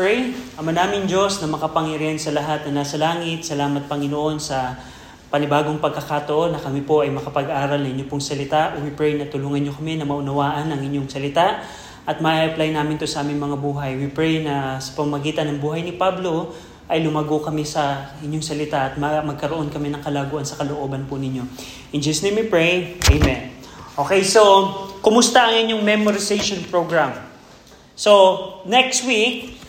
Pray, Ama namin Diyos na makapangyarihan sa lahat na nasa langit, salamat Panginoon sa panibagong pagkakataon na kami po ay makapag-aral ng pong salita. We pray na tulungan niyo kami na maunawaan ang inyong salita at ma-apply namin to sa aming mga buhay. We pray na sa pamagitan ng buhay ni Pablo ay lumago kami sa inyong salita at magkaroon kami ng kalaguan sa kalooban po ninyo. In Jesus' name we pray, Amen. Okay, so, kumusta ang inyong memorization program? So, next week,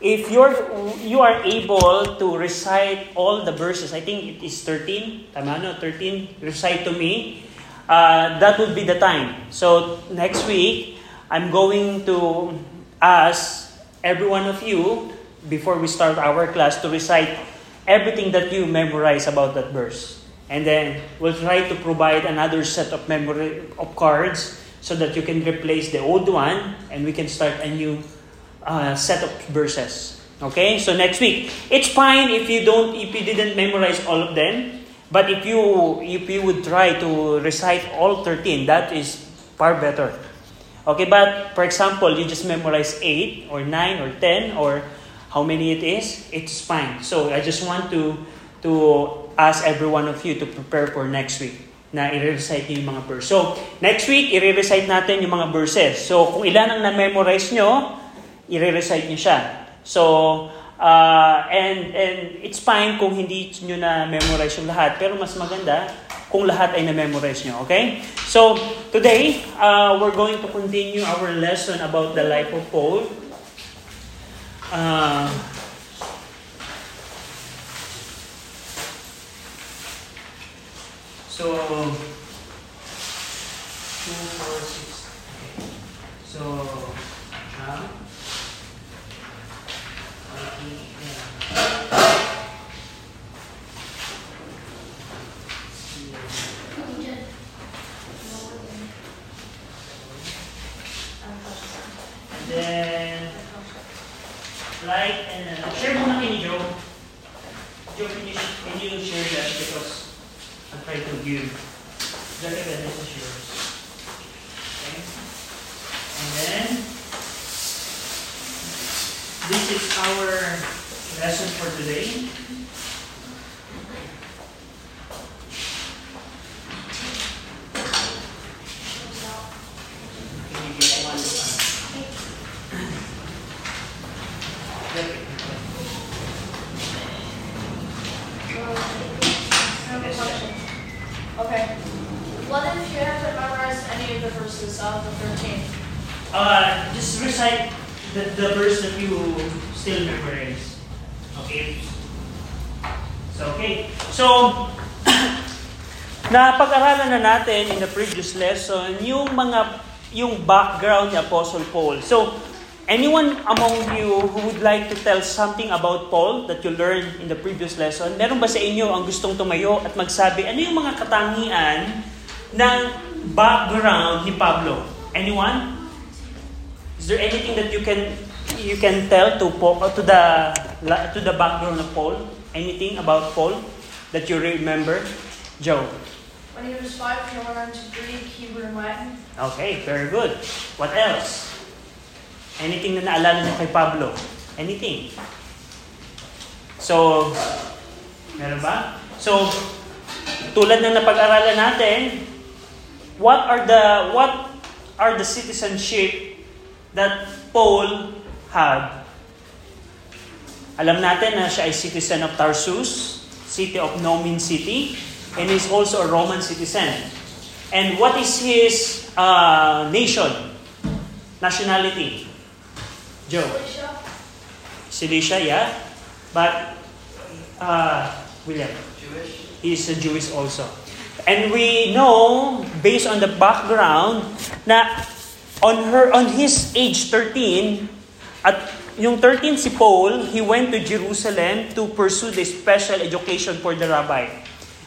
if you're you are able to recite all the verses, I think it is 13, tama no? 13, recite to me. Uh, that would be the time. So next week, I'm going to ask every one of you before we start our class to recite everything that you memorize about that verse. And then we'll try to provide another set of memory of cards so that you can replace the old one and we can start a new uh, set of verses. Okay? So next week, it's fine if you don't if you didn't memorize all of them, but if you if you would try to recite all 13, that is far better. Okay, but for example, you just memorize 8 or 9 or 10 or how many it is, it's fine. So I just want to to ask every one of you to prepare for next week na i-recite yung mga verse. So, next week, i-recite natin yung mga verses. So, kung ilan ang na-memorize nyo, i-recite nyo siya. So, uh, and, and it's fine kung hindi nyo na-memorize yung lahat, pero mas maganda kung lahat ay na-memorize nyo, okay? So, today, uh, we're going to continue our lesson about the life of Paul. Uh, so, 2, 4, 6, So, uh, then, like, and uh, share muna kayo ni Joe. Joe, can you, can you share that because I'm trying to give. Jacob, this is yours. Okay? And then, this is our lesson for today. Verses of the 13? Uh, just recite the, the verse that you still memorize. Okay? So, okay. So, napag-aralan na natin in the previous lesson yung mga yung background ni Apostle Paul. So, anyone among you who would like to tell something about Paul that you learned in the previous lesson, meron ba sa inyo ang gustong tumayo at magsabi, ano yung mga katangian ng background ni Pablo? Anyone? Is there anything that you can you can tell to Paul, to the to the background of Paul? Anything about Paul that you remember? Joe. When he was five, he learned Greek, Hebrew, and Latin. Okay, very good. What else? Anything na naalala niyo kay Pablo? Anything? So, meron ba? So, tulad ng napag-aralan natin, what are the what are the citizenship that Paul had? Alam natin na siya ay citizen of Tarsus, city of Nomin City, and is also a Roman citizen. And what is his uh, nation? Nationality? Joe. Cilicia, yeah. But, uh, William. Jewish? He is a Jewish also. And we know, based on the background, na on her on his age 13, at yung 13 si Paul, he went to Jerusalem to pursue the special education for the rabbi.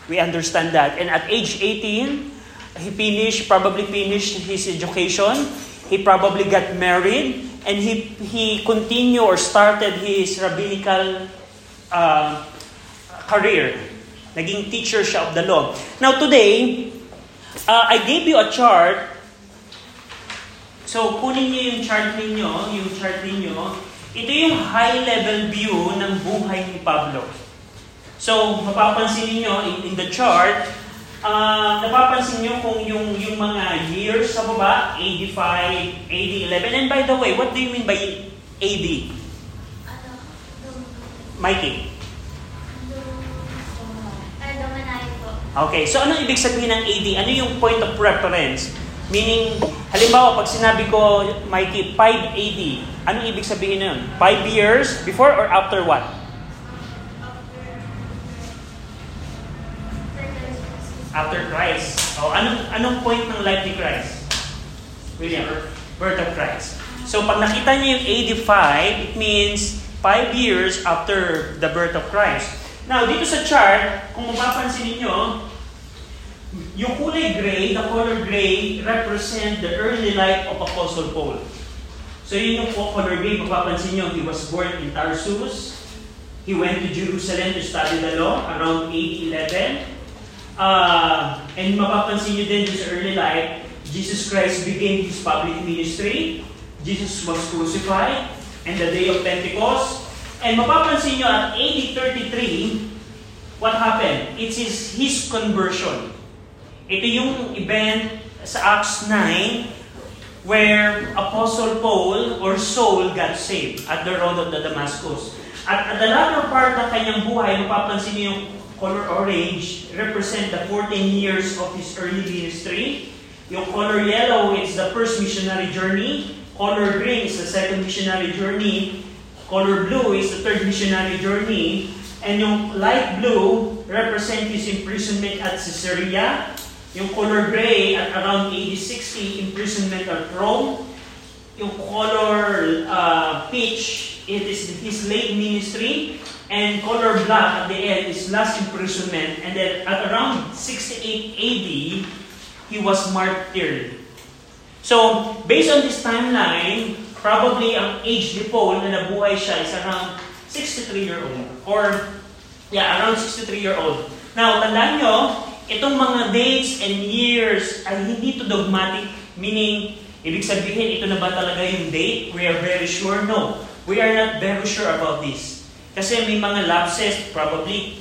We understand that. And at age 18, he finished, probably finished his education. He probably got married. And he, he continued or started his rabbinical uh, career. Naging teacher siya of the law. Now today, uh, I gave you a chart. So kunin niyo yung chart ninyo, yung chart ninyo. Ito yung high-level view ng buhay ni Pablo. So, mapapansin niyo in, in the chart, uh, napapansin niyo kung yung, yung mga years sa baba, AD 5, AD 11. And by the way, what do you mean by AD? Ano? Mikey? Okay, so anong ibig sabihin ng AD? Ano yung point of reference? Meaning, halimbawa, pag sinabi ko, Mikey, 5 AD, anong ibig sabihin nun? 5 years before or after what? After Christ. O, anong, anong point ng life ni Christ? William, birth of Christ. So, pag nakita niyo yung AD 5, it means 5 years after the birth of Christ. Now, dito sa chart, kung mapapansin niyo, yung kulay gray, the color gray, represent the early life of Apostle Paul. So yun yung color gray, mapapansin nyo, he was born in Tarsus. He went to Jerusalem to study the law around 811. Uh, and mapapansin nyo din sa early life, Jesus Christ began his public ministry. Jesus was crucified and the day of Pentecost. And mapapansin nyo at AD 33, what happened? It is his conversion. Ito yung event sa Acts 9 where Apostle Paul or Saul got saved at the road of the Damascus. At at the latter part ng kanyang buhay, mapapansin niyo yung color orange represent the 14 years of his early ministry. Yung color yellow is the first missionary journey. Color green is the second missionary journey. Color blue is the third missionary journey. And yung light blue represent his imprisonment at Caesarea. Yung color gray at around AD 60, imprisonment at Rome. Yung color uh, peach, it is his late ministry. And color black at the end is last imprisonment. And then at around 68 AD, he was martyred. So, based on this timeline, probably ang age ni Paul na nabuhay siya is around 63 year old. Or, yeah, around 63 year old. Now, tandaan nyo, itong mga dates and years ay hindi to dogmatic, meaning, ibig sabihin, ito na ba talaga yung date? We are very sure? No. We are not very sure about this. Kasi may mga lapses, probably,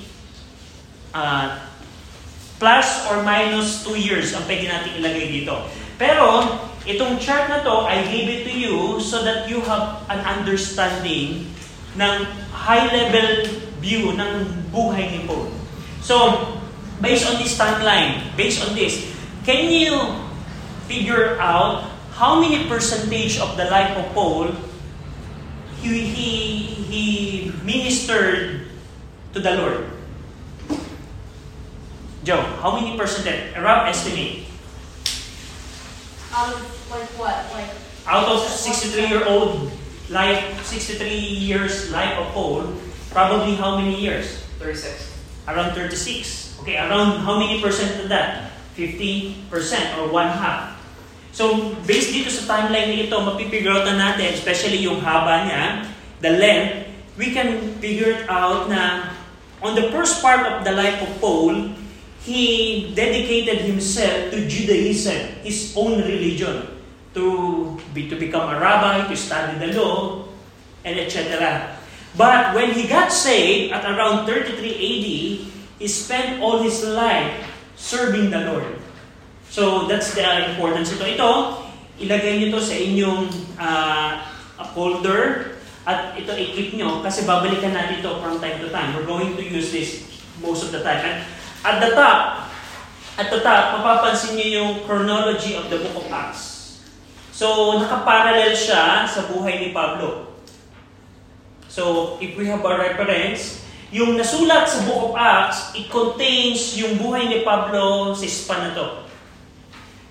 uh, plus or minus 2 years ang pwede natin ilagay dito. Pero, itong chart na to, I gave it to you so that you have an understanding ng high-level view ng buhay ni Paul. So, based on this timeline, based on this, can you figure out how many percentage of the life of Paul he, he, he ministered to the Lord? Joe, how many percentage? A rough estimate. Of like what? Like Out of 63-year-old life, 63 years life of Paul, probably how many years? 36. Around 36. Okay, around how many percent of that? 50% or one half. So, based dito sa timeline na ito, mapipigure out na natin, especially yung haba niya, the length, we can figure it out na on the first part of the life of Paul, he dedicated himself to Judaism, his own religion, to be to become a rabbi, to study the law, and etc. But when he got saved at around 33 AD, he spent all his life serving the Lord. So that's the importance ito. Ito, ilagay niyo to sa inyong uh, folder at ito i-click nyo kasi babalikan natin ito from time to time. We're going to use this most of the time. And at the top, at the top, mapapansin niyo yung chronology of the book of Acts. So, nakaparallel siya sa buhay ni Pablo. So, if we have a reference, yung nasulat sa Book of Acts, it contains yung buhay ni Pablo sa span na to.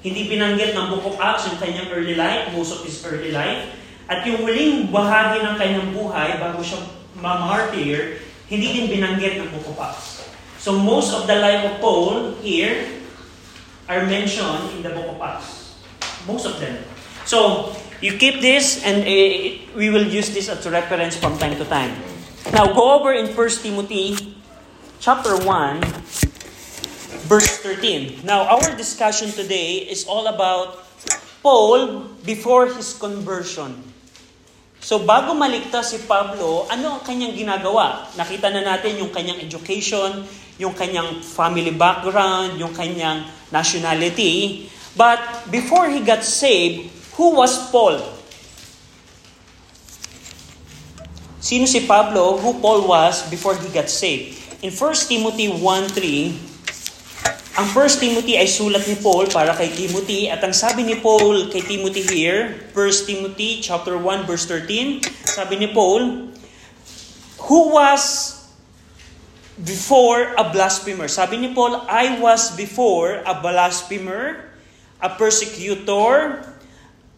Hindi binanggit ng Book of Acts yung kanyang early life, most of his early life. At yung huling bahagi ng kanyang buhay, bago siya ma-martyr, hindi din binanggit ng Book of Acts. So most of the life of Paul here are mentioned in the Book of Acts. Most of them. So, you keep this and uh, we will use this as a reference from time to time. Now, go over in 1 Timothy chapter 1, verse 13. Now, our discussion today is all about Paul before his conversion. So bago maligtas si Pablo, ano ang kanyang ginagawa? Nakita na natin yung kanyang education, yung kanyang family background, yung kanyang nationality. But before he got saved, who was Paul? Sino si Pablo? Who Paul was before he got saved? In 1 Timothy 1.3, ang 1 Timothy ay sulat ni Paul para kay Timothy at ang sabi ni Paul kay Timothy here, 1 Timothy chapter 1 verse 13, sabi ni Paul, who was before a blasphemer. Sabi ni Paul, I was before a blasphemer, a persecutor,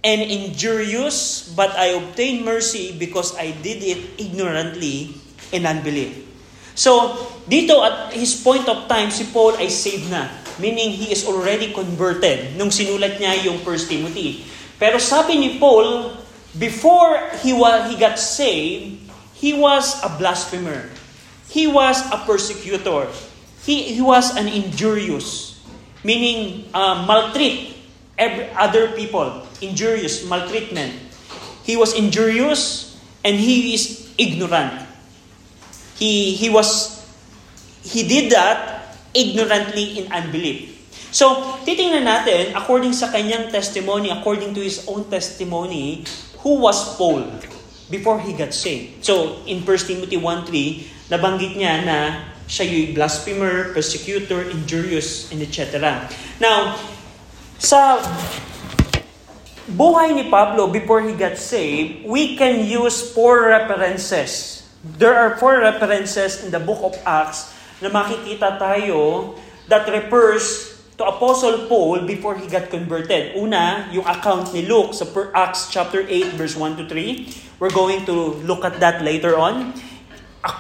and injurious, but I obtained mercy because I did it ignorantly in unbelief. So, dito at his point of time, si Paul ay saved na. Meaning, he is already converted nung sinulat niya yung 1 Timothy. Pero sabi ni Paul, before he, was, he got saved, he was a blasphemer. He was a persecutor. He, he was an injurious. Meaning, uh, maltreat every, other people. Injurious, maltreatment. He was injurious and he is ignorant. He, he was, he did that ignorantly in unbelief. So, titingnan natin, according sa kanyang testimony, according to his own testimony, who was Paul before he got saved? So, in 1 Timothy 1.3, nabanggit niya na siya yung blasphemer, persecutor, injurious, and etc. Now, sa buhay ni Pablo before he got saved, we can use four references There are four references in the book of Acts na makikita tayo that refers to Apostle Paul before he got converted. Una, yung account ni Luke sa Acts chapter 8 verse 1 to 3. We're going to look at that later on.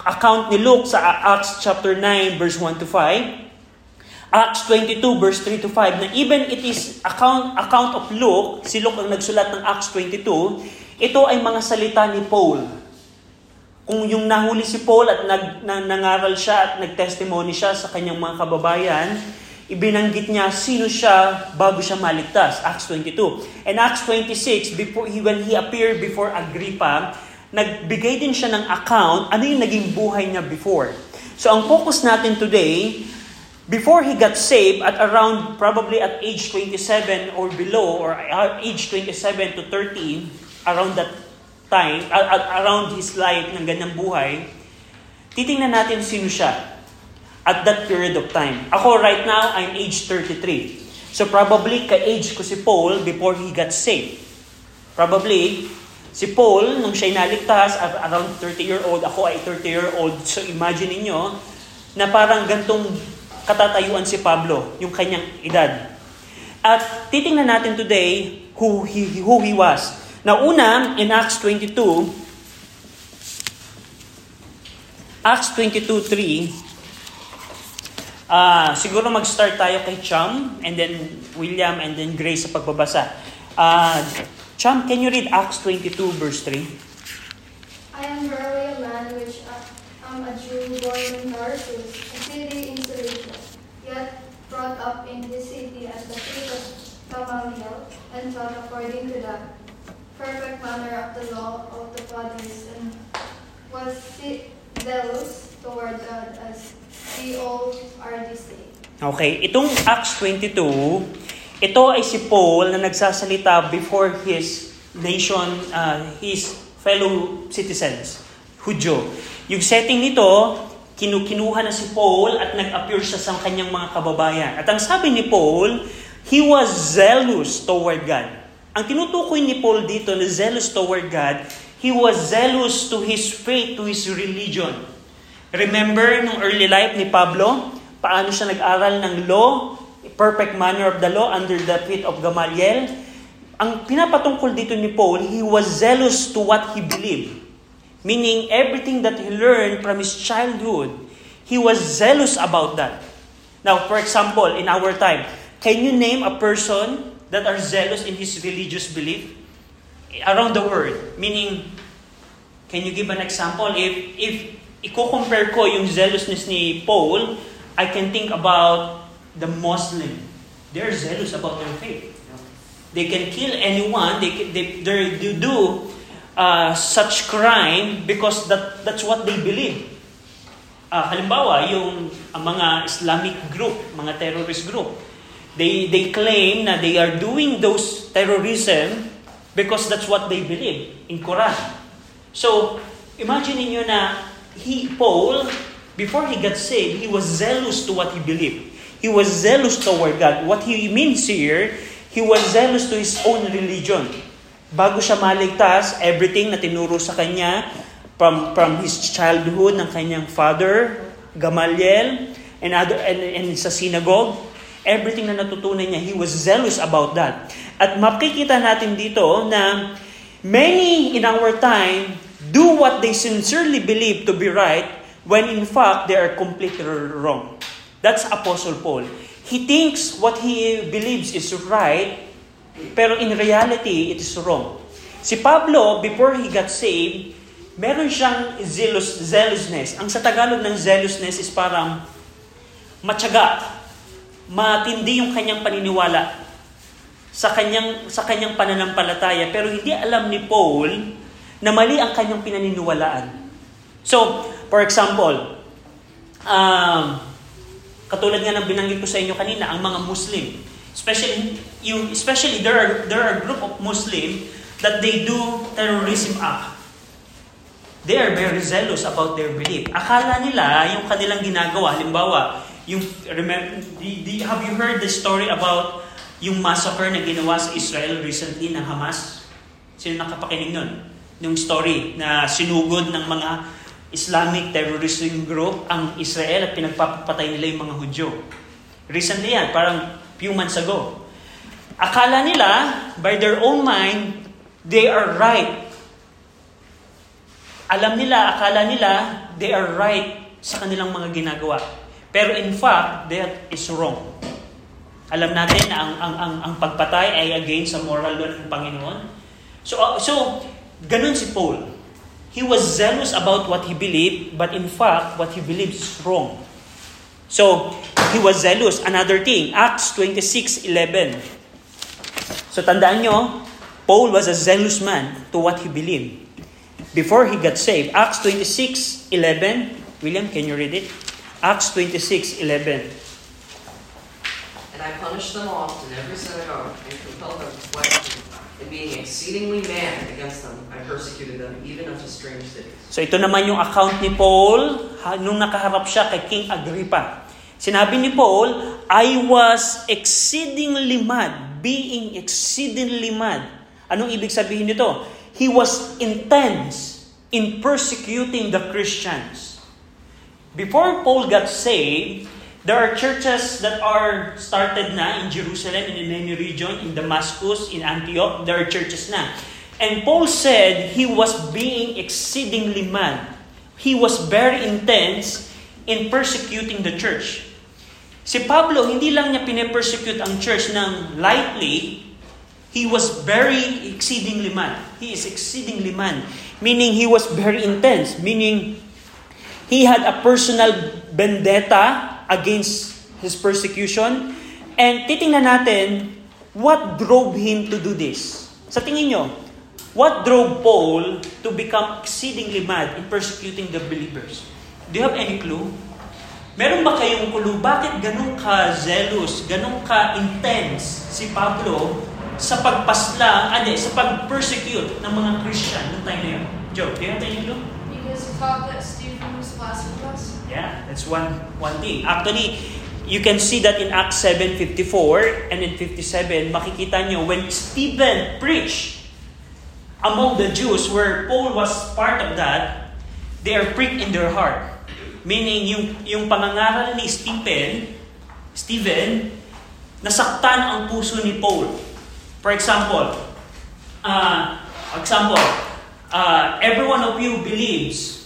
account ni Luke sa Acts chapter 9 verse 1 to 5. Acts 22 verse 3 to 5 na even it is account account of Luke, si Luke ang nagsulat ng Acts 22, ito ay mga salita ni Paul kung yung nahuli si Paul at nag, na, nangaral siya at nagtestimony siya sa kanyang mga kababayan, ibinanggit niya sino siya bago siya maligtas. Acts 22. And Acts 26, before, he, when he appeared before Agrippa, nagbigay din siya ng account ano yung naging buhay niya before. So ang focus natin today, before he got saved at around probably at age 27 or below or age 27 to 30, around that time, around his life ng ganyang buhay, titingnan natin sino siya at that period of time. Ako right now, I'm age 33. So probably ka-age ko si Paul before he got saved. Probably, si Paul, nung siya naligtas, around 30-year-old, ako ay 30-year-old. So imagine niyo na parang gantong katatayuan si Pablo, yung kanyang edad. At titingnan natin today who he, who he was. Now, una, in Acts 22, Acts 22.3, uh, siguro mag-start tayo kay Chum, and then William, and then Grace sa pagbabasa. Uh, Chum, can you read Acts 22 verse 3? I am verily a man which uh, am a Jew born in Tarsus, a city in Cilicia, yet brought up in this city at the feet of Gamaliel, and taught according to the perfect manner of the law of the fathers and was zealous toward God as are this day. Okay, itong Acts 22, ito ay si Paul na nagsasalita before his nation, uh, his fellow citizens, Hudyo. Yung setting nito, kinukinuha na si Paul at nag-appear siya sa kanyang mga kababayan. At ang sabi ni Paul, he was zealous toward God. Ang tinutukoy ni Paul dito na zealous toward God, he was zealous to his faith, to his religion. Remember nung early life ni Pablo, paano siya nag-aral ng law, perfect manner of the law under the feet of Gamaliel. Ang pinapatungkol dito ni Paul, he was zealous to what he believed. Meaning, everything that he learned from his childhood, he was zealous about that. Now, for example, in our time, can you name a person that are zealous in his religious belief around the world. Meaning, can you give an example? If, if i-compare ko yung zealousness ni Paul, I can think about the Muslim. They're zealous about their faith. They can kill anyone. They, can, they, they do uh, such crime because that that's what they believe. Uh, halimbawa, yung ang mga Islamic group, mga terrorist group, they they claim na they are doing those terrorism because that's what they believe in Quran. So, imagine niyo na he Paul before he got saved, he was zealous to what he believed. He was zealous toward God. What he means here, he was zealous to his own religion. Bago siya maligtas, everything na tinuro sa kanya from from his childhood ng kanyang father, Gamaliel, and other and, and sa synagogue, everything na natutunan niya, he was zealous about that. At makikita natin dito na many in our time do what they sincerely believe to be right when in fact they are completely wrong. That's Apostle Paul. He thinks what he believes is right, pero in reality, it is wrong. Si Pablo, before he got saved, meron siyang zealous, zealousness. Ang sa Tagalog ng zealousness is parang matyaga, matindi yung kanyang paniniwala sa kanyang sa kanyang pananampalataya pero hindi alam ni Paul na mali ang kanyang pinaniniwalaan. So, For example, um, katulad nga ng binanggit ko sa inyo kanina, ang mga Muslim, especially yung especially there are there are group of Muslim that they do terrorism act. They are very zealous about their belief. Akala nila yung kanilang ginagawa, halimbawa, yung remember, the, the, have you heard the story about yung massacre na ginawa sa Israel recently ng Hamas? Sino nakapakinig nun? Yung story na sinugod ng mga Islamic terrorism group ang Israel at pinagpapatay nila yung mga Hudyo. Recently yan, parang few months ago. Akala nila, by their own mind, they are right. Alam nila, akala nila, they are right sa kanilang mga ginagawa. Pero in fact, that is wrong. Alam natin na ang, ang, ang, ang pagpatay ay against sa moral law ng Panginoon. So, uh, so ganun si Paul. He was zealous about what he believed, but in fact, what he believes is wrong. So, he was zealous. Another thing, Acts 26.11. So, tandaan nyo, Paul was a zealous man to what he believed. Before he got saved, Acts 26.11. William, can you read it? Acts 26.11. And I punished them often every synagogue and compelled them to fly and being exceedingly mad against them, I persecuted them even unto strange cities. So ito naman yung account ni Paul nung nakaharap siya kay King Agrippa. Sinabi ni Paul, I was exceedingly mad, being exceedingly mad. Anong ibig sabihin nito? He was intense in persecuting the Christians. Before Paul got saved, There are churches that are started na in Jerusalem, in many region, in Damascus, in Antioch. There are churches na. And Paul said he was being exceedingly mad. He was very intense in persecuting the church. Si Pablo, hindi lang niya pine-persecute ang church ng lightly, he was very exceedingly mad. He is exceedingly mad. Meaning he was very intense. Meaning he had a personal vendetta against his persecution. And titingnan natin, what drove him to do this? Sa tingin nyo, what drove Paul to become exceedingly mad in persecuting the believers? Do you have any clue? Meron ba kayong clue? Bakit ganun ka zealous, ganun ka intense si Pablo sa pagpasla, ano, sa pag-persecute ng mga Christian noong time na yun? Joe, do you have any clue? Because he that Blasphemous. Yeah, that's one one thing. Actually, you can see that in Acts 7.54 and in 57, makikita nyo, when Stephen preached among the Jews, where Paul was part of that, they are pricked in their heart. Meaning, yung, yung pangangaral ni Stephen, Stephen, nasaktan ang puso ni Paul. For example, uh, example, uh, every one of you believes,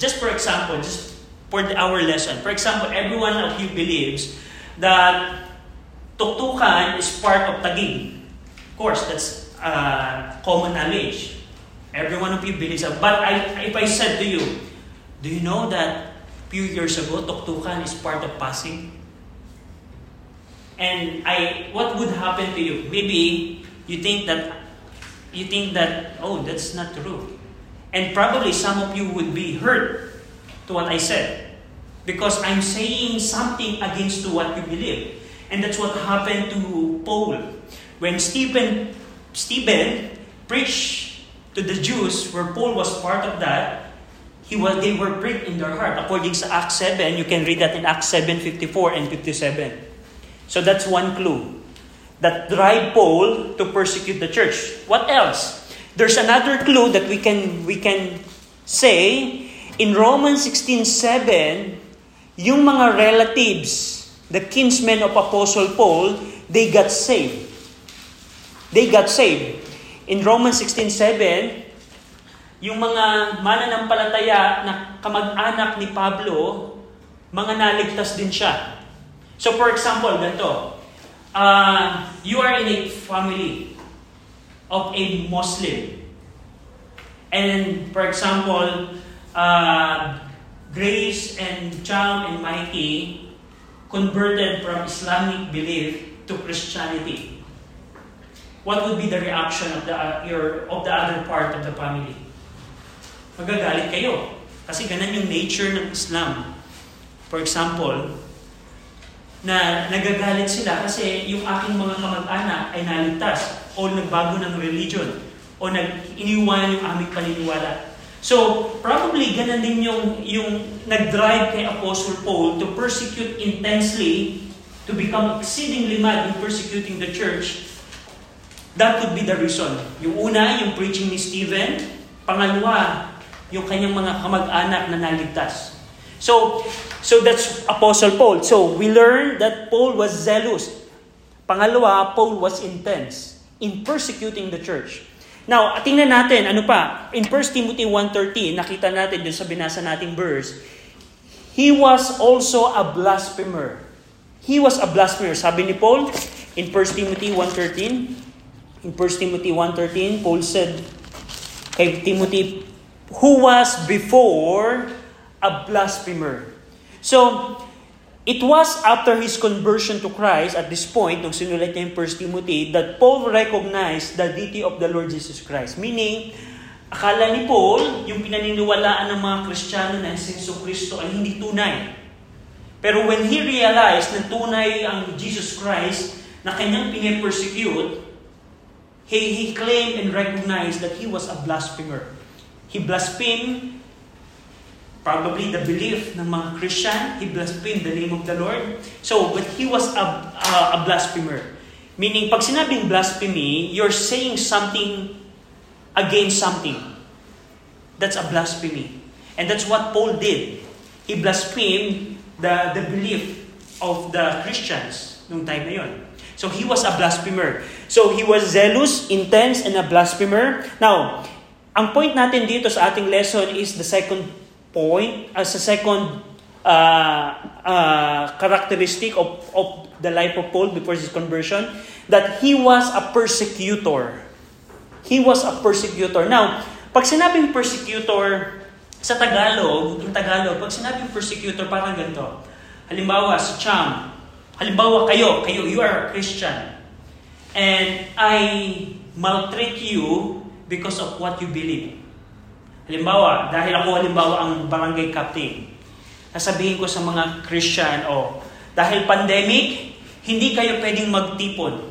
just for example, just for our lesson. For example, everyone of you believes that tuktukan is part of tagig. Of course, that's uh, common knowledge. Every one of you believes that. But I, if I said to you, do you know that few years ago, tuktukan is part of passing? And I, what would happen to you? Maybe you think that you think that, oh, that's not true. And probably some of you would be hurt to what I said. Because I'm saying something against to what you believe. And that's what happened to Paul. When Stephen, Stephen preached to the Jews, where Paul was part of that, he was, they were pricked in their heart. According to Acts 7, you can read that in Acts 7, 54 and 57. So that's one clue that drive Paul to persecute the church. What else? There's another clue that we can we can say in Romans 16:7, yung mga relatives, the kinsmen of Apostle Paul, they got saved. They got saved. In Romans 16:7, yung mga mananampalataya na kamag-anak ni Pablo, mga naligtas din siya. So for example, ganito, uh, you are in a family of a Muslim. And for example, uh, Grace and Cham and Mikey converted from Islamic belief to Christianity. What would be the reaction of the uh, your of the other part of the family? Magagalit kayo. Kasi ganun yung nature ng Islam. For example, na nagagalit sila kasi yung aking mga kamag-anak ay naligtas o nagbago ng religion o nag iniwan yung aming paniniwala. So, probably ganun din yung, yung nag-drive kay Apostle Paul to persecute intensely, to become exceedingly mad in persecuting the church. That could be the reason. Yung una, yung preaching ni Stephen. Pangalawa, yung kanyang mga kamag-anak na naligtas. So, so that's Apostle Paul. So, we learn that Paul was zealous. Pangalawa, Paul was intense in persecuting the church. Now, tingnan natin, ano pa? In 1 Timothy 1.13, nakita natin dun sa binasa nating verse, He was also a blasphemer. He was a blasphemer. Sabi ni Paul, in 1 Timothy 1.13, in 1 Timothy 1.13, Paul said kay Timothy, who was before a blasphemer. So, it was after his conversion to Christ at this point, nung sinulat niya yung 1 Timothy, that Paul recognized the deity of the Lord Jesus Christ. Meaning, akala ni Paul, yung pinaniniwalaan ng mga Kristiyano na si Kristo ay hindi tunay. Pero when he realized na tunay ang Jesus Christ na kanyang pinipersecute, he, he claimed and recognized that he was a blasphemer. He blasphemed probably the belief ng mga Christian. He blasphemed the name of the Lord. So, but he was a, a, a blasphemer. Meaning, pag sinabing blasphemy, you're saying something against something. That's a blasphemy. And that's what Paul did. He blasphemed the, the belief of the Christians nung time na yon. So he was a blasphemer. So he was zealous, intense, and a blasphemer. Now, ang point natin dito sa ating lesson is the second point, as a second uh, uh, characteristic of, of the life of Paul before his conversion, that he was a persecutor. He was a persecutor. Now, pag sinabing persecutor sa Tagalog, in Tagalog, pag sinabing persecutor, parang ganito. Halimbawa, si Cham, halimbawa kayo, kayo, you are a Christian, and I maltreat you because of what you believe. Halimbawa, dahil ako halimbawa ang barangay captain, sasabihin ko sa mga Christian, oh, dahil pandemic, hindi kayo pwedeng magtipon.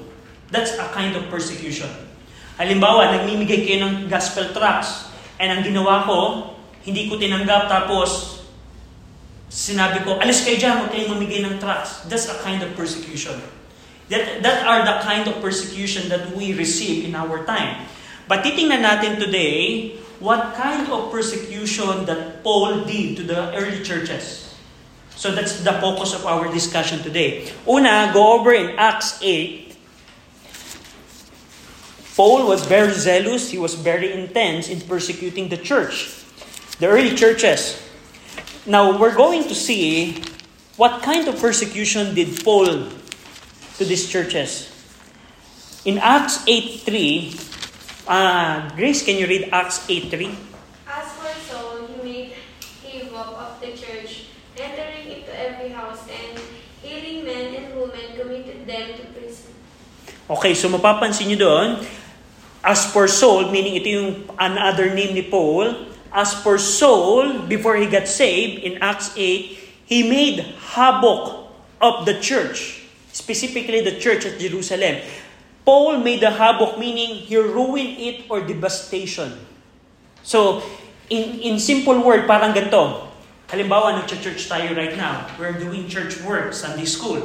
That's a kind of persecution. Halimbawa, nagmimigay kayo ng gospel tracts, and ang ginawa ko, hindi ko tinanggap, tapos sinabi ko, alis kayo dyan, huwag kayong mamigay ng tracts. That's a kind of persecution. That, that are the kind of persecution that we receive in our time. But titingnan natin today, what kind of persecution that Paul did to the early churches. So that's the focus of our discussion today. Una, go over in Acts 8. Paul was very zealous, he was very intense in persecuting the church, the early churches. Now, we're going to see what kind of persecution did Paul to these churches. In Acts 8.3, Uh, Grace, can you read Acts 8.3? As for Saul, he made havoc of the church, entering into every house and healing men and women, committed them to prison. Okay, so mapapansin nyo doon, as for Saul, meaning ito yung another name ni Paul, as for Saul, before he got saved, in Acts 8, he made havoc of the church, specifically the church at Jerusalem. Paul made the havoc, meaning he ruined it or devastation. So, in, in simple word, parang ganito. Halimbawa, nag-church tayo right now. We're doing church work, Sunday school.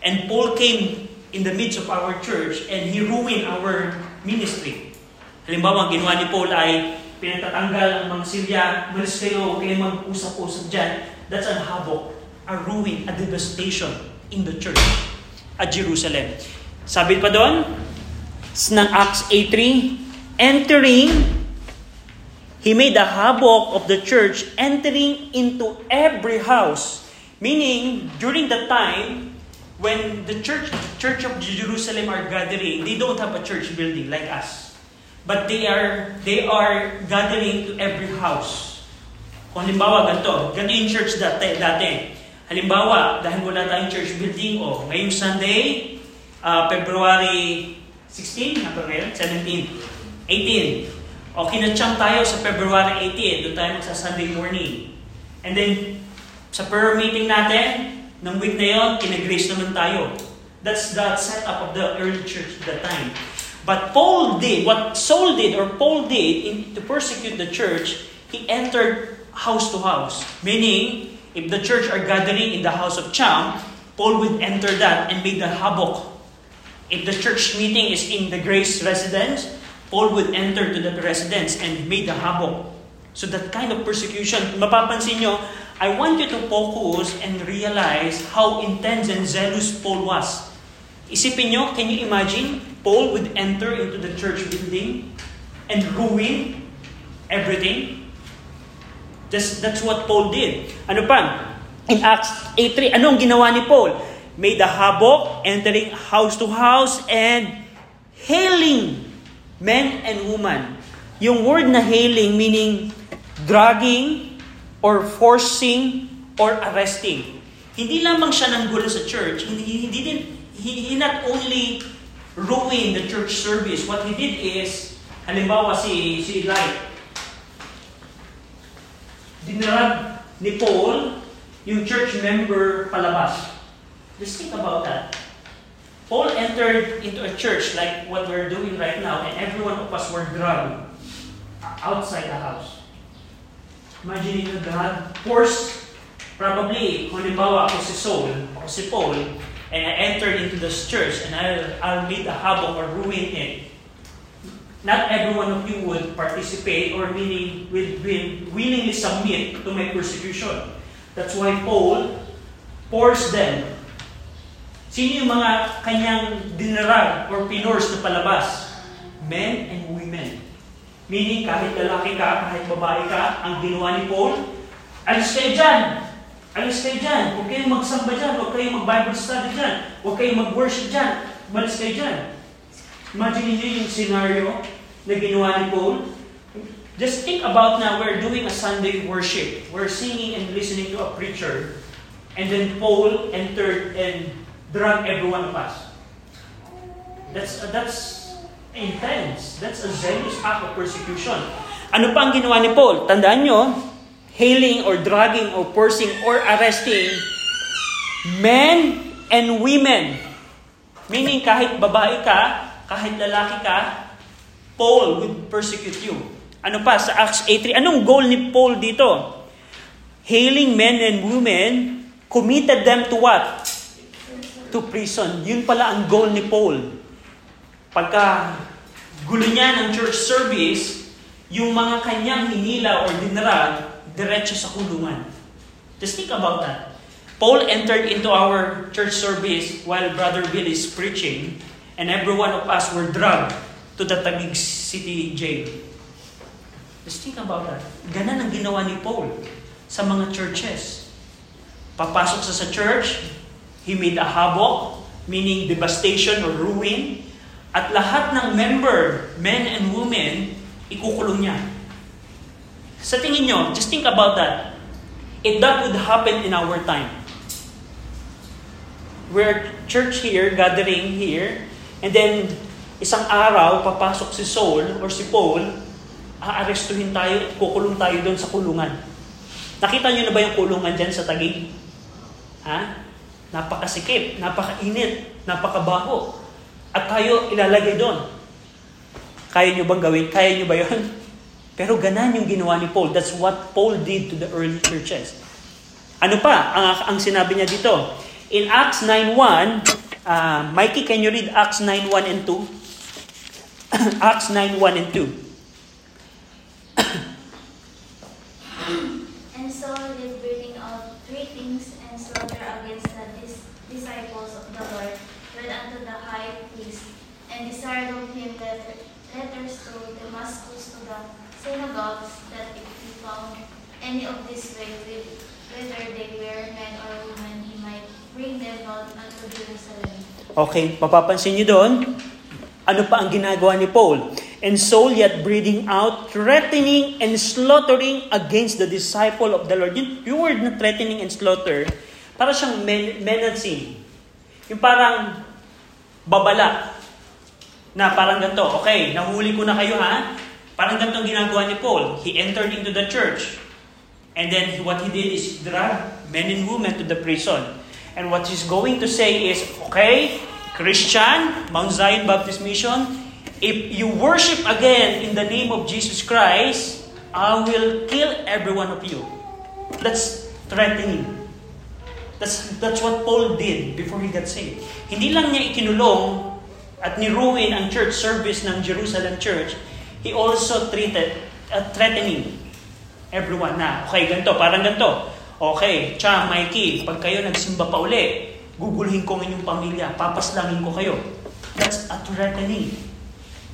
And Paul came in the midst of our church and he ruined our ministry. Halimbawa, ang ginawa ni Paul ay pinatatanggal ang mga silya, malis kayo, huwag mag-usap-usap dyan. That's a havoc, a ruin, a devastation in the church at Jerusalem. Sabi pa doon, ng Acts 8.3, entering He made a havoc of the church entering into every house. Meaning, during the time when the church, church of Jerusalem are gathering, they don't have a church building like us. But they are, they are gathering to every house. Kung halimbawa, ganito, ganito yung church dati, dati. Halimbawa, dahil wala tayong church building, o oh, ngayong Sunday, uh, February 16, ano ngayon? 17, 18, o kinatsyang tayo sa February 18, doon tayo magsa Sunday morning. And then, sa prayer meeting natin, ng week na yon, kinagrace naman tayo. That's the setup of the early church at that time. But Paul did, what Saul did or Paul did in, to persecute the church, he entered house to house. Meaning, if the church are gathering in the house of Cham, Paul would enter that and make the havoc. If the church meeting is in the grace residence, Paul would enter to the residence and made the havoc. So that kind of persecution, mapapansin nyo, I want you to focus and realize how intense and zealous Paul was. Isipin nyo, can you imagine? Paul would enter into the church building and ruin everything. That's, that's what Paul did. Ano pa? In Acts 8.3, anong ginawa ni Paul? Made the havoc, entering house to house, and hailing men and women. Yung word na hailing meaning dragging or forcing or arresting. Hindi lamang siya nanggulo sa church. Hindi, hindi din, he, he not only ruined the church service. What he did is, halimbawa si, si Eli, dinarag ni Paul yung church member palabas. Just think about that. Paul entered into a church like what we're doing right now, and every one of us were drugged outside the house. Imagine ito, God forced, probably, halimbawa ako si Saul, ako si Paul, and I entered into this church, and I'll, I'll make a havoc or ruin it. Not every one of you would participate or meaning will willingly submit to my persecution. That's why Paul forced them Sino yung mga kanyang dinarag or pinors na palabas? Men and women. Meaning, kahit lalaki ka, kahit babae ka, ang ginawa ni Paul, alis kayo dyan! Alis kayo dyan! Huwag kayong magsamba dyan! Huwag kayong mag-Bible study dyan! Huwag kayong mag-worship dyan! Malis kayo dyan! Imagine niyo yung scenario na ginawa ni Paul. Just think about now, we're doing a Sunday worship. We're singing and listening to a preacher. And then Paul entered and drug every one of us. That's, uh, that's intense. That's a zealous act of persecution. Ano pa ang ginawa ni Paul? Tandaan nyo, hailing or drugging or forcing or arresting men and women. Meaning kahit babae ka, kahit lalaki ka, Paul would persecute you. Ano pa sa Acts 8.3? Anong goal ni Paul dito? Hailing men and women, committed them to what? To prison. Yun pala ang goal ni Paul. Pagka gulo niya ng church service, yung mga kanyang hinila or dinarag, diretso sa kulungan. Just think about that. Paul entered into our church service while Brother Bill is preaching, and every one of us were dragged to the Taguig City jail. Just think about that. Ganan ang ginawa ni Paul sa mga churches. Papasok sa sa church, He made a havoc, meaning devastation or ruin. At lahat ng member, men and women, ikukulong niya. Sa tingin nyo, just think about that. If that would happen in our time, we're church here, gathering here, and then isang araw, papasok si Saul or si Paul, aarestuhin tayo kukulong tayo doon sa kulungan. Nakita niyo na ba yung kulungan dyan sa Taguig? Ha? Napakasikip, napakainit, napakabaho. At tayo ilalagay doon. Kaya niyo bang gawin? Kaya niyo ba yon? Pero ganan yung ginawa ni Paul. That's what Paul did to the early churches. Ano pa ang, ang sinabi niya dito? In Acts 9.1, uh, Mikey, can you read Acts 9.1 and 2? Acts 9.1 and 2. And Saul did breathing out threatenings and slaughter against the dis- disciples of the Lord, went unto the high priest, and desired of him letter- letters to Damascus to the synagogues, that if he found any of this way, whether they were men or women, he might bring them out unto Jerusalem. Okay, mapapansin niyo doon, ano pa ang ginagawa ni Paul? And Saul yet breathing out, threatening and slaughtering against the disciple of the Lord. Yung, yung word na threatening and slaughter, para siyang men, menacing. Yung parang babala. Na parang ganito, okay, nahuli ko na kayo ha. Parang ganito ginagawa ni Paul. He entered into the church. And then what he did is drag men and women to the prison. And what he's going to say is, okay, Christian, Mount Zion Baptist Mission, if you worship again in the name of Jesus Christ, I will kill every one of you. That's threatening. That's, that's what Paul did before he got saved. Hindi lang niya ikinulong at niruin ang church service ng Jerusalem church, he also treated, uh, threatening everyone na, okay, ganito, parang ganito. Okay, Cha, Mikey, pag kayo nagsimba pa uli, gugulhin ko ang inyong pamilya, papaslangin ko kayo. That's a threatening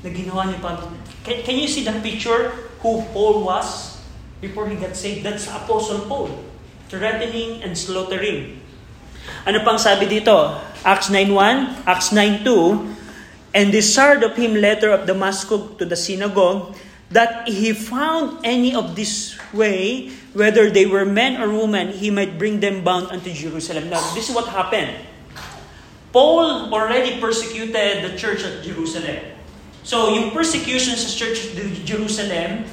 na ginawa ni Pablo. Can, can you see the picture who Paul was before he got saved? That's Apostle Paul. Threatening and slaughtering. Ano pang sabi dito? Acts 9.1, Acts 9.2, And desired of him letter of Damascus to the synagogue, that he found any of this way, whether they were men or women, he might bring them bound unto Jerusalem. Now, this is what happened. Paul already persecuted the church at Jerusalem. So, yung persecution sa church of Jerusalem,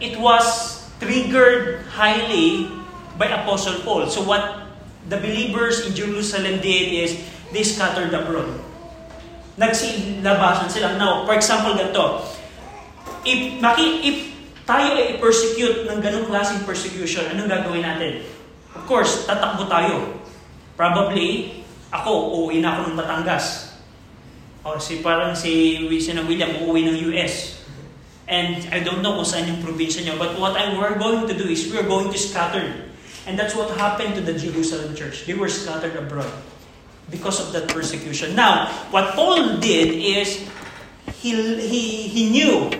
it was triggered highly by Apostle Paul. So, what the believers in Jerusalem did is, they scattered abroad. Nagsilabasan sila. Now, for example, ganito. If, maki, if tayo ay persecute ng ganong klaseng persecution, anong gagawin natin? Of course, tatakbo tayo. Probably, ako, uuwi na ako ng Batangas. O si parang si Wilson William, uuwi ng US. And I don't know kung saan yung probinsya niyo. But what I, we're going to do is we're going to scatter. And that's what happened to the Jerusalem church. They were scattered abroad because of that persecution. Now, what Paul did is he, he, he knew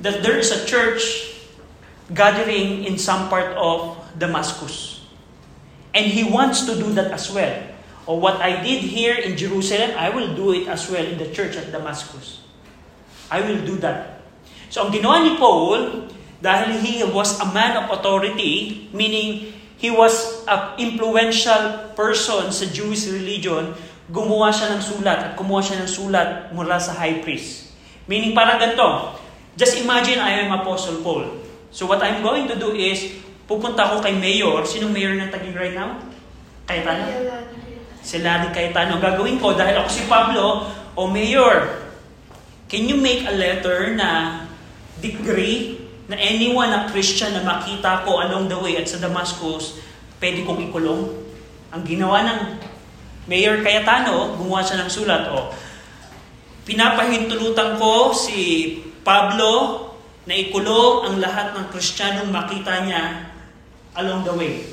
that there is a church gathering in some part of Damascus. And he wants to do that as well. Or what I did here in Jerusalem, I will do it as well in the church at Damascus. I will do that. So ang ginawa ni Paul, dahil he was a man of authority, meaning he was an influential person sa Jewish religion, gumawa siya ng sulat at kumuha siya ng sulat mula sa high priest. Meaning parang ganito, just imagine I am Apostle Paul. So what I'm going to do is, pupunta ako kay Mayor. Sinong Mayor ng Taguig right now? Cayetano? Si Larry Cayetano. Gagawin ko dahil ako si Pablo, o Mayor, can you make a letter na decree na anyone na Christian na makita ko along the way at sa Damascus, pwede kong ikulong? Ang ginawa ng Mayor Cayetano, gumawa siya ng sulat, o, pinapahintulutan ko si Pablo na ikulong ang lahat ng Kristiyanong makita niya along the way.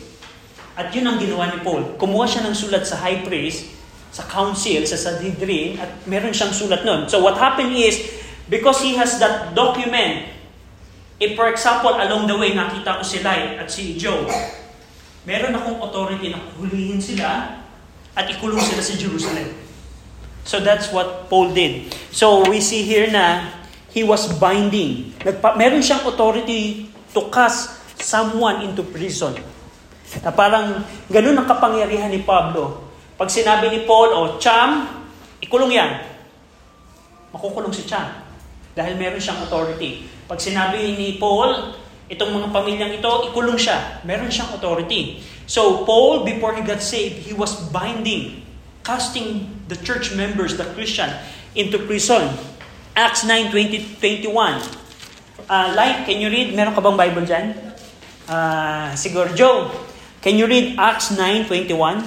At yun ang ginawa ni Paul. Kumuha siya ng sulat sa high priest, sa council, sa Sanhedrin, at meron siyang sulat nun. So what happened is, because he has that document, if for example, along the way, nakita ko si Lai at si Joe, meron akong authority na hulihin sila at ikulong sila sa Jerusalem. So that's what Paul did. So we see here na he was binding. Nagpa- meron siyang authority to cast someone into prison. Na parang ganun ang kapangyarihan ni Pablo. Pag sinabi ni Paul, o oh, Cham, ikulong yan. makukulong si Champ. Dahil meron siyang authority. Pag sinabi ni Paul, itong mga pamilyang ito, ikulong siya. Meron siyang authority. So, Paul, before he got saved, he was binding, casting the church members, the Christian, into prison. Acts 9, 20, 21. Uh, like, can you read? Meron ka bang Bible dyan? Uh, siguro, Joe, can you read Acts 9, 21?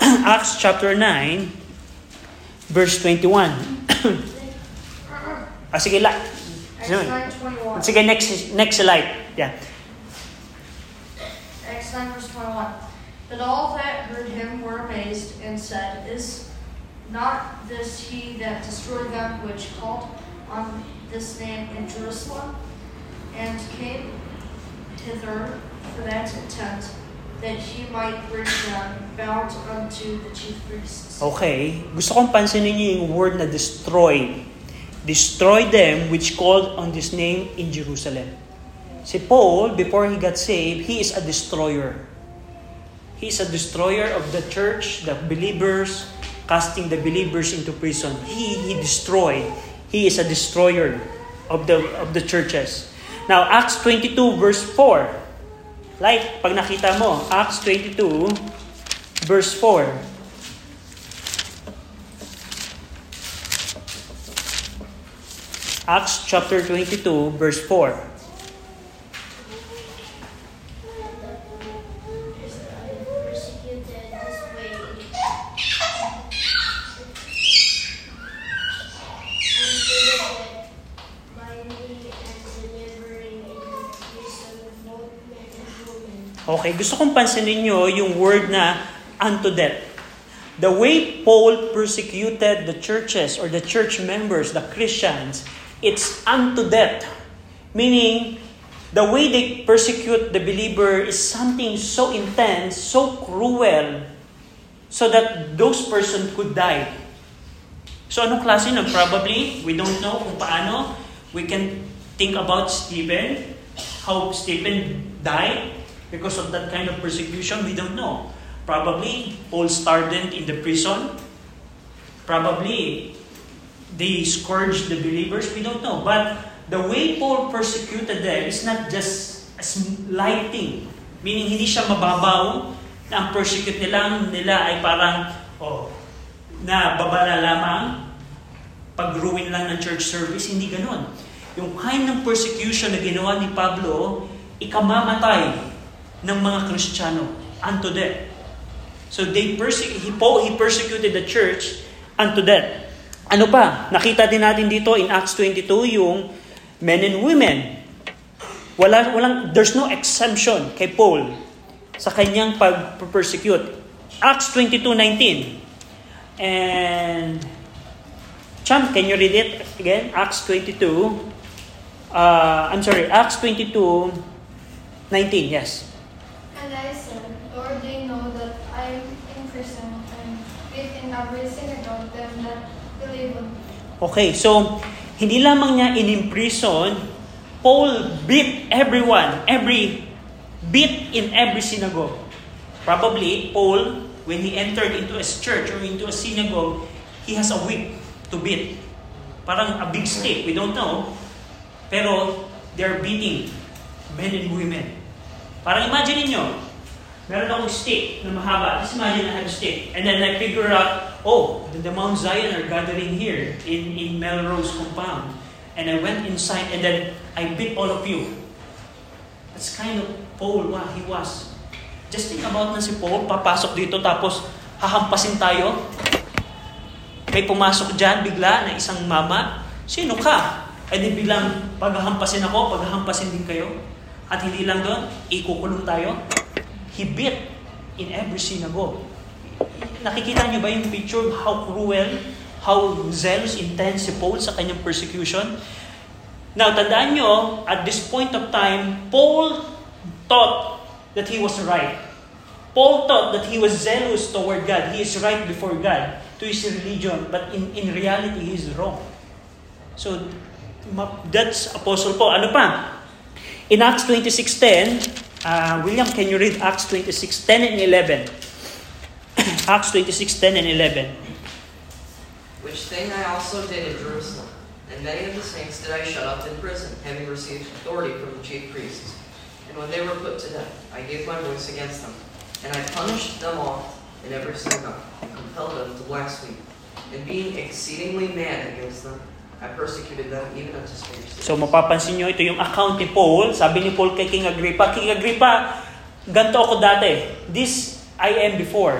Acts chapter 9, verse 21. ah, sige. Acts 9:21. Sige, next, next slide. Yeah. Acts 9 verse 21. But all that heard him were amazed and said, Is not this he that destroyed them which called on this name in Jerusalem, and came hither for that intent, that he might bring them bound unto the chief priests? Okay. Gusto kong pansinin niyo yung word na destroy. Destroy them which called on this name in Jerusalem. Si Paul, before he got saved, he is a destroyer. He is a destroyer of the church, the believers, casting the believers into prison. He, he destroyed. He is a destroyer of the, of the churches. Now, Acts 22 verse 4. Like, pag nakita mo, Acts 22 verse 4. Acts chapter 22 verse 4. persecuted this way. And binding and delivering into prison both men and women. Okay, gusto kong pansinin nyo yung word na unto death. The way Paul persecuted the churches or the church members, the Christians, it's unto death. Meaning, the way they persecute the believer is something so intense, so cruel, so that those person could die. So anong klase nun? Probably, we don't know kung paano. We can think about Stephen, how Stephen died because of that kind of persecution. We don't know. Probably, Paul started in the prison. Probably, they scourged the believers. We don't know. But the way Paul persecuted them is not just a light thing. Meaning, hindi siya mababaw na ang persecute nila, nila ay parang, oh, na babala lamang, pag-ruin lang ng church service, hindi ganon. Yung kind ng persecution na ginawa ni Pablo, ikamamatay ng mga Kristiyano unto death. So they perse- he, he persecuted the church unto death. Ano pa? Nakita din natin dito in Acts 22 yung men and women. Wala, walang, there's no exemption kay Paul sa kanyang pag-persecute. Acts 22.19. And, Champ, can you read it again? Acts 22. Uh, I'm sorry, Acts 22, 19, yes. And I said, Lord, they know that I am in prison and beat in every synagogue them that. Okay, so, hindi lamang niya in-imprison, Paul beat everyone, every, beat in every synagogue. Probably, Paul, when he entered into a church or into a synagogue, he has a whip to beat. Parang a big stick, we don't know. Pero, they're beating men and women. Parang imagine niyo, meron akong stick na mahaba. Just imagine I have a stick. And then I figure out, oh, the, the Mount Zion are gathering here in, in Melrose compound. And I went inside and then I beat all of you. That's kind of Paul, what he was. Just think about na si Paul, papasok dito tapos hahampasin tayo. May pumasok dyan bigla na isang mama. Sino ka? Eh di biglang paghahampasin ako, paghahampasin din kayo. At hindi lang doon, ikukulong tayo. He beat in every synagogue. Nakikita niyo ba yung picture how cruel, how zealous, intense si Paul sa kanyang persecution? Now, tandaan nyo, at this point of time, Paul thought that he was right. Paul thought that he was zealous toward God. He is right before God to his religion. But in, in reality, he is wrong. So, that's Apostle Paul. Ano pa? In Acts 26.10, uh, William, can you read Acts 26.10 and 11? Acts 26.10 and 11. which thing I also did in Jerusalem. And many of the saints did I shut up in prison, having received authority from the chief priests. And when they were put to death, I gave my voice against them. And I punished them all in every synagogue, and compelled them to blaspheme. And being exceedingly mad against them, I persecuted them even unto cities. So mapapansin nyo, ito yung account ni Paul. Sabi ni Paul kay King Agrippa, King Agrippa, ganito ako dati. This I am before.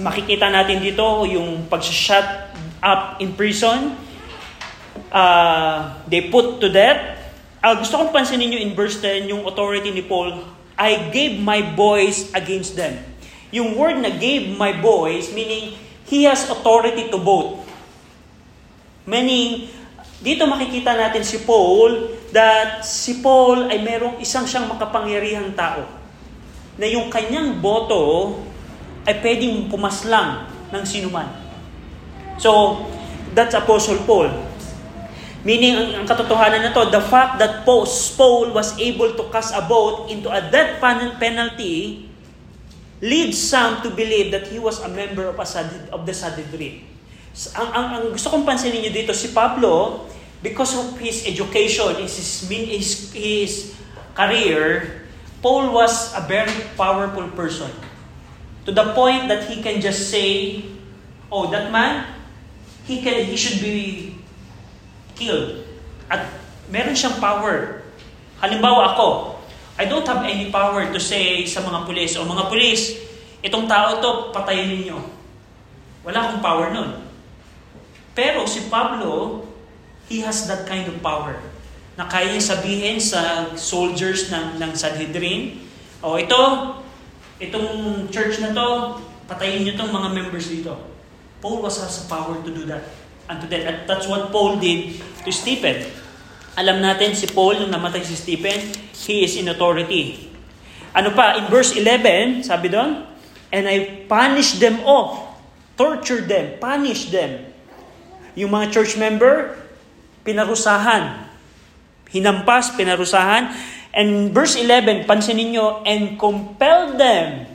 Makikita natin dito yung pag-shut up in prison. Uh, they put to death. Ah, gusto kong pansinin nyo in verse 10 yung authority ni Paul. I gave my voice against them. Yung word na gave my voice, meaning he has authority to vote. Meaning, dito makikita natin si Paul that si Paul ay merong isang siyang makapangyarihang tao na yung kanyang boto ay pwedeng pumaslang ng sinuman. So, that's Apostle Paul. Meaning, ang, ang katotohanan na to, the fact that Paul, was able to cast a vote into a death pen- penalty leads some to believe that he was a member of, a Sad- of the Sanhedrin. Ang, ang, ang gusto kong pansinin niyo dito, si Pablo, because of his education, his, his, his career, Paul was a very powerful person. To the point that he can just say, oh, that man, he can he should be killed. At meron siyang power. Halimbawa ako, I don't have any power to say sa mga pulis, o mga pulis, itong tao to, patayin ninyo. Wala akong power nun. Pero si Pablo, he has that kind of power na kaya niya sabihin sa soldiers ng, ng Sanhedrin, o ito, itong church na to, patayin niyo tong mga members dito. Paul was has the power to do that. And to that. At that's what Paul did to Stephen. Alam natin si Paul nung namatay si Stephen, he is in authority. Ano pa, in verse 11, sabi doon, And I punish them all, torture them, punish them. Yung mga church member, pinarusahan. Hinampas, pinarusahan. And verse 11, pansinin nyo, and compel them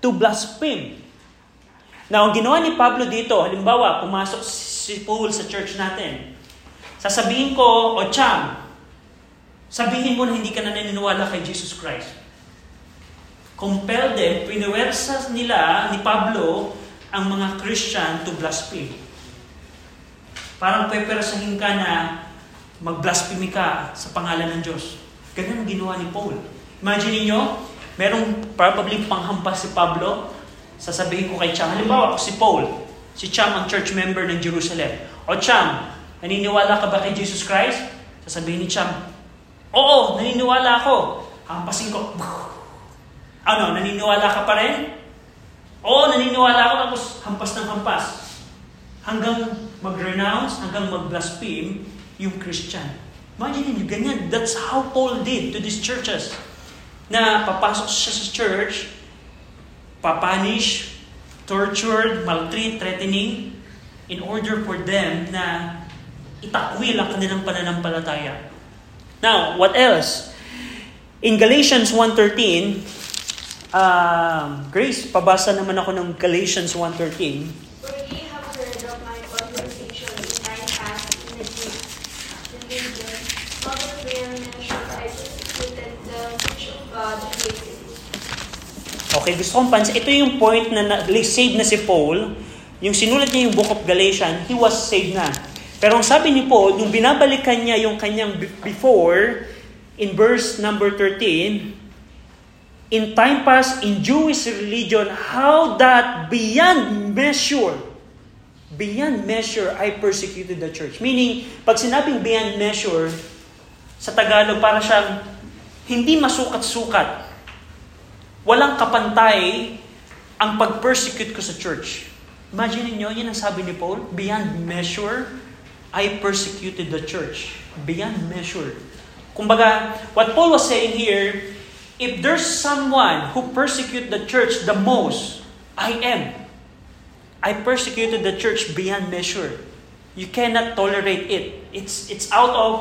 to blaspheme. Now, ang ginawa ni Pablo dito, halimbawa, pumasok si Paul sa church natin. Sasabihin ko, o Cham, sabihin mo na hindi ka na naniniwala kay Jesus Christ. Compel them, pinuwersa nila ni Pablo ang mga Christian to blaspheme. Parang peperasahin ka na mag-blaspheme ka sa pangalan ng Diyos. Ganun ang ginawa ni Paul. Imagine niyo, merong probably panghampas si Pablo, sasabihin ko kay Cham, halimbawa ako si Paul, si Cham ang church member ng Jerusalem. O Cham, naniniwala ka ba kay Jesus Christ? Sasabihin ni Cham, Oo, naniniwala ako. Hampasin ko. Ano, naniniwala ka pa rin? Oo, naniniwala ako tapos hampas ng hampas. Hanggang mag-renounce, hanggang mag-blaspheme yung Christian. Imagine niyo, ganyan. That's how Paul did to these churches. Na papasok siya sa church, papanish, tortured, maltreat, threatening, in order for them na itakwil ang kanilang pananampalataya. Now, what else? In Galatians 1.13, um, Grace, pabasa naman ako ng Galatians 1.13. Okay, gusto kong pansin. Ito yung point na, na saved na si Paul. Yung sinulat niya yung Book of Galatians, he was saved na. Pero ang sabi ni Paul, yung binabalikan niya yung kanyang be- before, in verse number 13, in time past in Jewish religion, how that beyond measure, beyond measure, I persecuted the church. Meaning, pag sinabing beyond measure, sa Tagalog, para siyang hindi masukat-sukat. Walang kapantay ang pag-persecute ko sa church. Imagine niyo, yan ang sabi ni Paul, beyond measure, I persecuted the church. Beyond measure. Kumbaga, what Paul was saying here, if there's someone who persecute the church the most, I am. I persecuted the church beyond measure. You cannot tolerate it. It's it's out of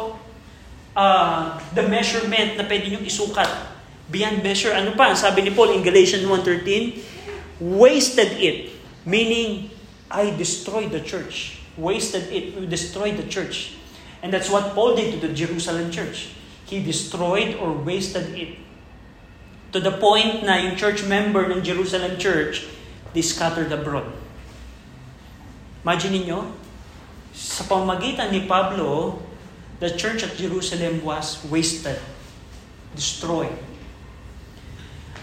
uh, the measurement na pwede nyo isukat. Beyond measure. Ano pa? Sabi ni Paul in Galatians 1.13, wasted it. Meaning, I destroyed the church. wasted it, destroyed the church. And that's what Paul did to the Jerusalem church. He destroyed or wasted it. To the point na yung church member ng Jerusalem church, they scattered abroad. Imagine niyo, sa pamagitan ni Pablo, the church at Jerusalem was wasted, destroyed.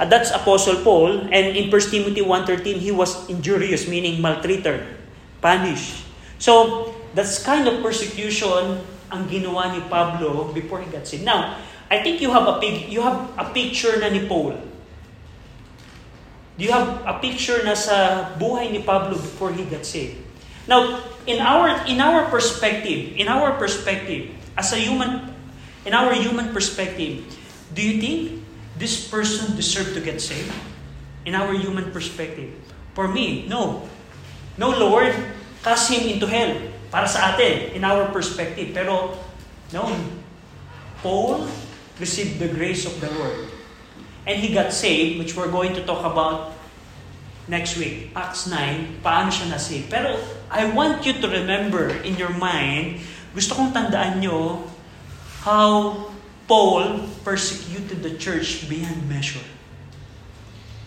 And that's Apostle Paul. And in 1 Timothy 1.13, he was injurious, meaning maltreater, punished. So, that's kind of persecution ang ginawa ni Pablo before he got saved. Now, I think you have a big, you have a picture na ni Paul. Do you have a picture na sa buhay ni Pablo before he got saved? Now, in our in our perspective, in our perspective, as a human, in our human perspective, do you think this person deserved to get saved? In our human perspective. For me, no. No, Lord, cast him into hell. Para sa atin, in our perspective. Pero, no. Paul received the grace of the Lord. And he got saved, which we're going to talk about next week. Acts 9, paano siya na-save. Pero, I want you to remember in your mind, gusto kong tandaan nyo how Paul persecuted the church beyond measure.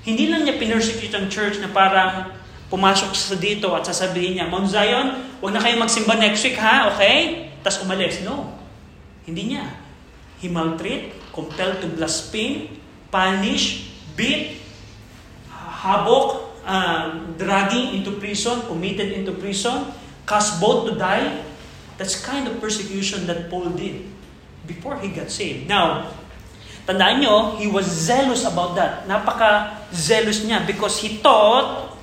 Hindi lang niya pinersecute ang church na parang pumasok sa dito at sasabihin niya, Mount Zion, huwag na kayo magsimba next week ha, okay? Tapos umalis. No. Hindi niya. He maltreat, compelled to blaspheme, punish, beat, habok, uh, dragging into prison, committed into prison, cast both to die. That's kind of persecution that Paul did before he got saved. Now, tandaan nyo, he was zealous about that. Napaka-zealous niya because he thought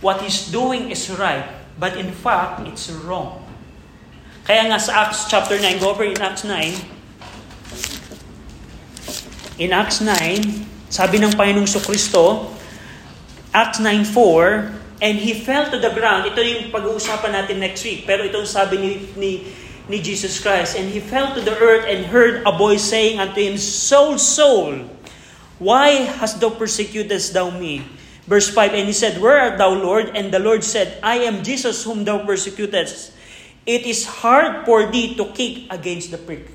what he's doing is right. But in fact, it's wrong. Kaya nga sa Acts chapter 9, go over in Acts 9. In Acts 9, sabi ng Panginoong Kristo, Acts 9.4, and he fell to the ground. Ito yung pag-uusapan natin next week. Pero ito sabi ni, ni, ni Jesus Christ. And he fell to the earth and heard a voice saying unto him, Soul, soul, why hast thou persecutest thou me? Verse 5, And he said, Where art thou, Lord? And the Lord said, I am Jesus whom thou persecutest. It is hard for thee to kick against the prick.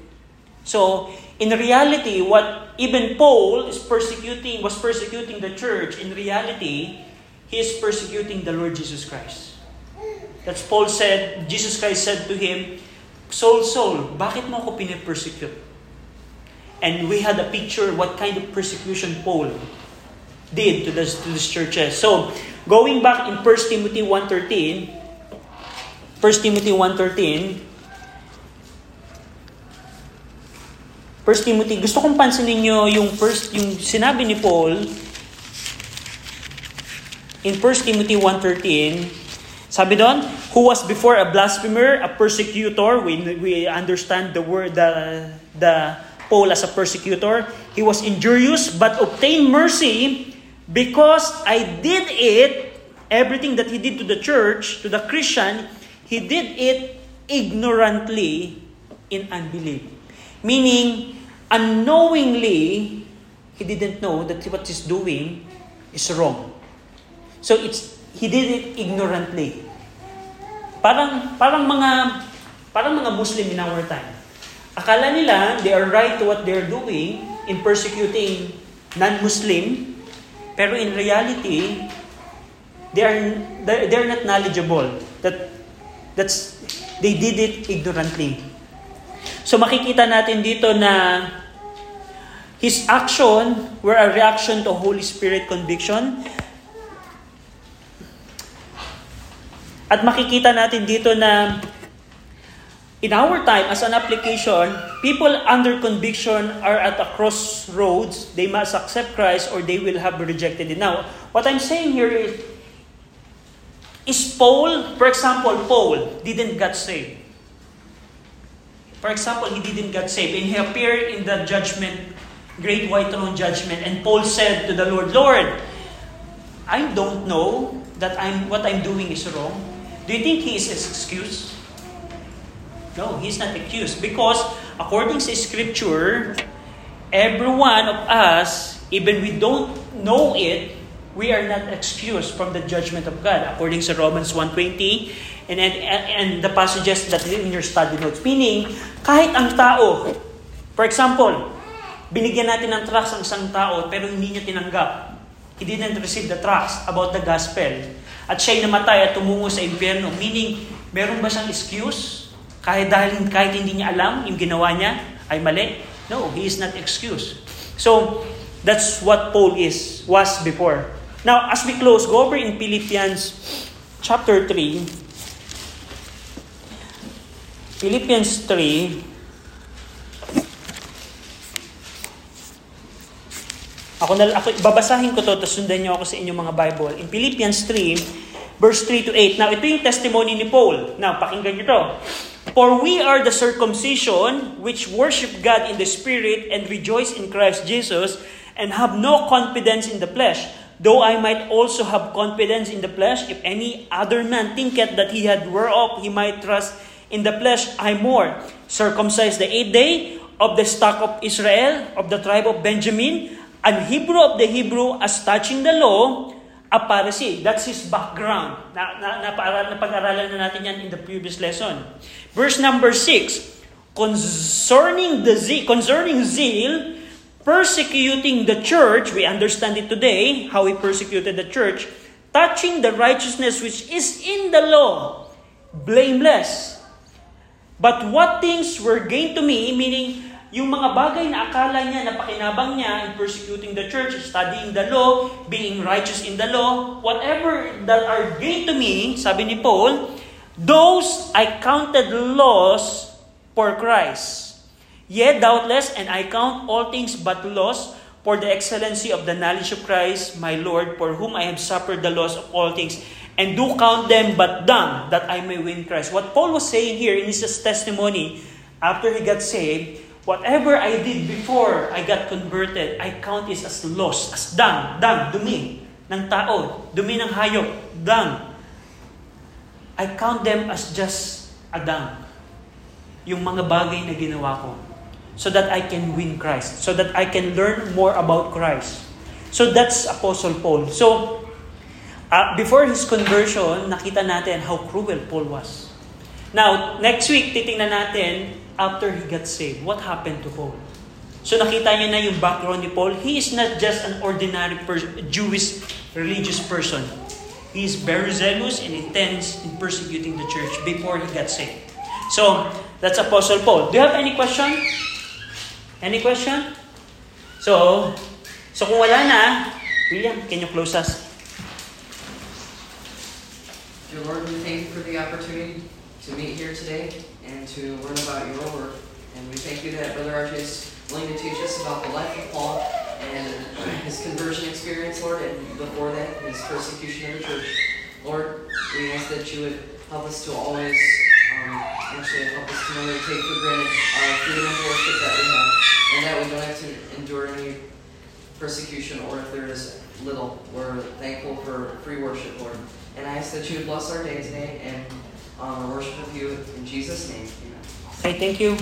So, in reality, what even Paul is persecuting, was persecuting the church, in reality, he is persecuting the Lord Jesus Christ. That's Paul said, Jesus Christ said to him, Soul, soul, bakit mo ako pinipersecute? And we had a picture what kind of persecution Paul did to this, to this churches. So, going back in 1 Timothy 1.13, 1 Timothy 1.13, 1 Timothy, gusto kong pansinin niyo yung first yung sinabi ni Paul in 1 Timothy 1:13. Sabi doon, who was before a blasphemer, a persecutor, we we understand the word the the Paul as a persecutor. He was injurious but obtained mercy because I did it everything that he did to the church, to the Christian, he did it ignorantly in unbelief. Meaning, unknowingly, he didn't know that what he's doing is wrong. So it's he did it ignorantly. Parang parang mga parang mga Muslim in our time. Akala nila they are right to what they're doing in persecuting non-Muslim, pero in reality, they are they're not knowledgeable that that's they did it ignorantly. So makikita natin dito na his action were a reaction to Holy Spirit conviction. At makikita natin dito na in our time, as an application, people under conviction are at a crossroads. They must accept Christ or they will have rejected it. Now, what I'm saying here is, is Paul, for example, Paul didn't get saved. For example, he didn't get saved and he appeared in the judgment, great white throne judgment, and Paul said to the Lord, Lord, I don't know that I'm what I'm doing is wrong. Do you think he is excused? No, he's not accused because according to scripture, every one of us, even we don't know it, we are not excused from the judgment of God. According to Romans 1.20 and, and, and the passages that is in your study notes. Meaning, kahit ang tao, for example, binigyan natin ng trust ang isang tao pero hindi niya tinanggap. He didn't receive the trust about the gospel. At siya'y namatay at tumungo sa impyerno. Meaning, meron ba siyang excuse? Kahit dahil kahit hindi niya alam yung ginawa niya ay mali? No, he is not excused. So, that's what Paul is, was before. Now, as we close, go over in Philippians chapter 3. Philippians 3. Ako na ako babasahin ko to tapos sundan niyo ako sa inyong mga Bible. In Philippians 3 verse 3 to 8. Now, ito yung testimony ni Paul. Now, pakinggan niyo to. For we are the circumcision which worship God in the Spirit and rejoice in Christ Jesus and have no confidence in the flesh. Though I might also have confidence in the flesh, if any other man thinketh that he had whereof he might trust in the flesh, I more. Circumcised the eighth day of the stock of Israel, of the tribe of Benjamin, an Hebrew of the Hebrew, as touching the law, a Pharisee. That's his background. Na, na, napaaral, napag-aralan na natin yan in the previous lesson. Verse number 6, concerning the zeal, concerning zeal, persecuting the church, we understand it today, how he persecuted the church, touching the righteousness which is in the law, blameless. But what things were gained to me, meaning yung mga bagay na akala niya, na pakinabang niya in persecuting the church, studying the law, being righteous in the law, whatever that are gained to me, sabi ni Paul, those I counted loss for Christ. Yet doubtless, and I count all things but loss for the excellency of the knowledge of Christ, my Lord, for whom I have suffered the loss of all things, and do count them but dung, that I may win Christ. What Paul was saying here in his testimony, after he got saved, whatever I did before I got converted, I count it as loss, as dung, dung, dumi ng tao, dumi ng hayop, dung. I count them as just a dung. Yung mga bagay na ginawa ko. So that I can win Christ. So that I can learn more about Christ. So that's Apostle Paul. So, uh, before his conversion, nakita natin how cruel Paul was. Now, next week, titingnan natin after he got saved. What happened to Paul? So nakita niyo na yung background ni Paul. He is not just an ordinary pers- Jewish religious person. He is very zealous and intense in persecuting the church before he got saved. So, that's Apostle Paul. Do you have any question? Any question? So, so kung wala na, William, can you close us? Dear Lord, we thank you for the opportunity to meet here today and to learn about your work. And we thank you that Brother Archie is willing to teach us about the life of Paul and his conversion experience, Lord, and before that, his persecution of the church. Lord, we ask that you would help us to always, um, actually help us to never take for granted our freedom of worship that we have, and that we don't have to endure any persecution, or if there is little, we're thankful for free worship, Lord. And I ask that you would bless our day today and um, worship of you in Jesus' name. Amen. Okay, thank you.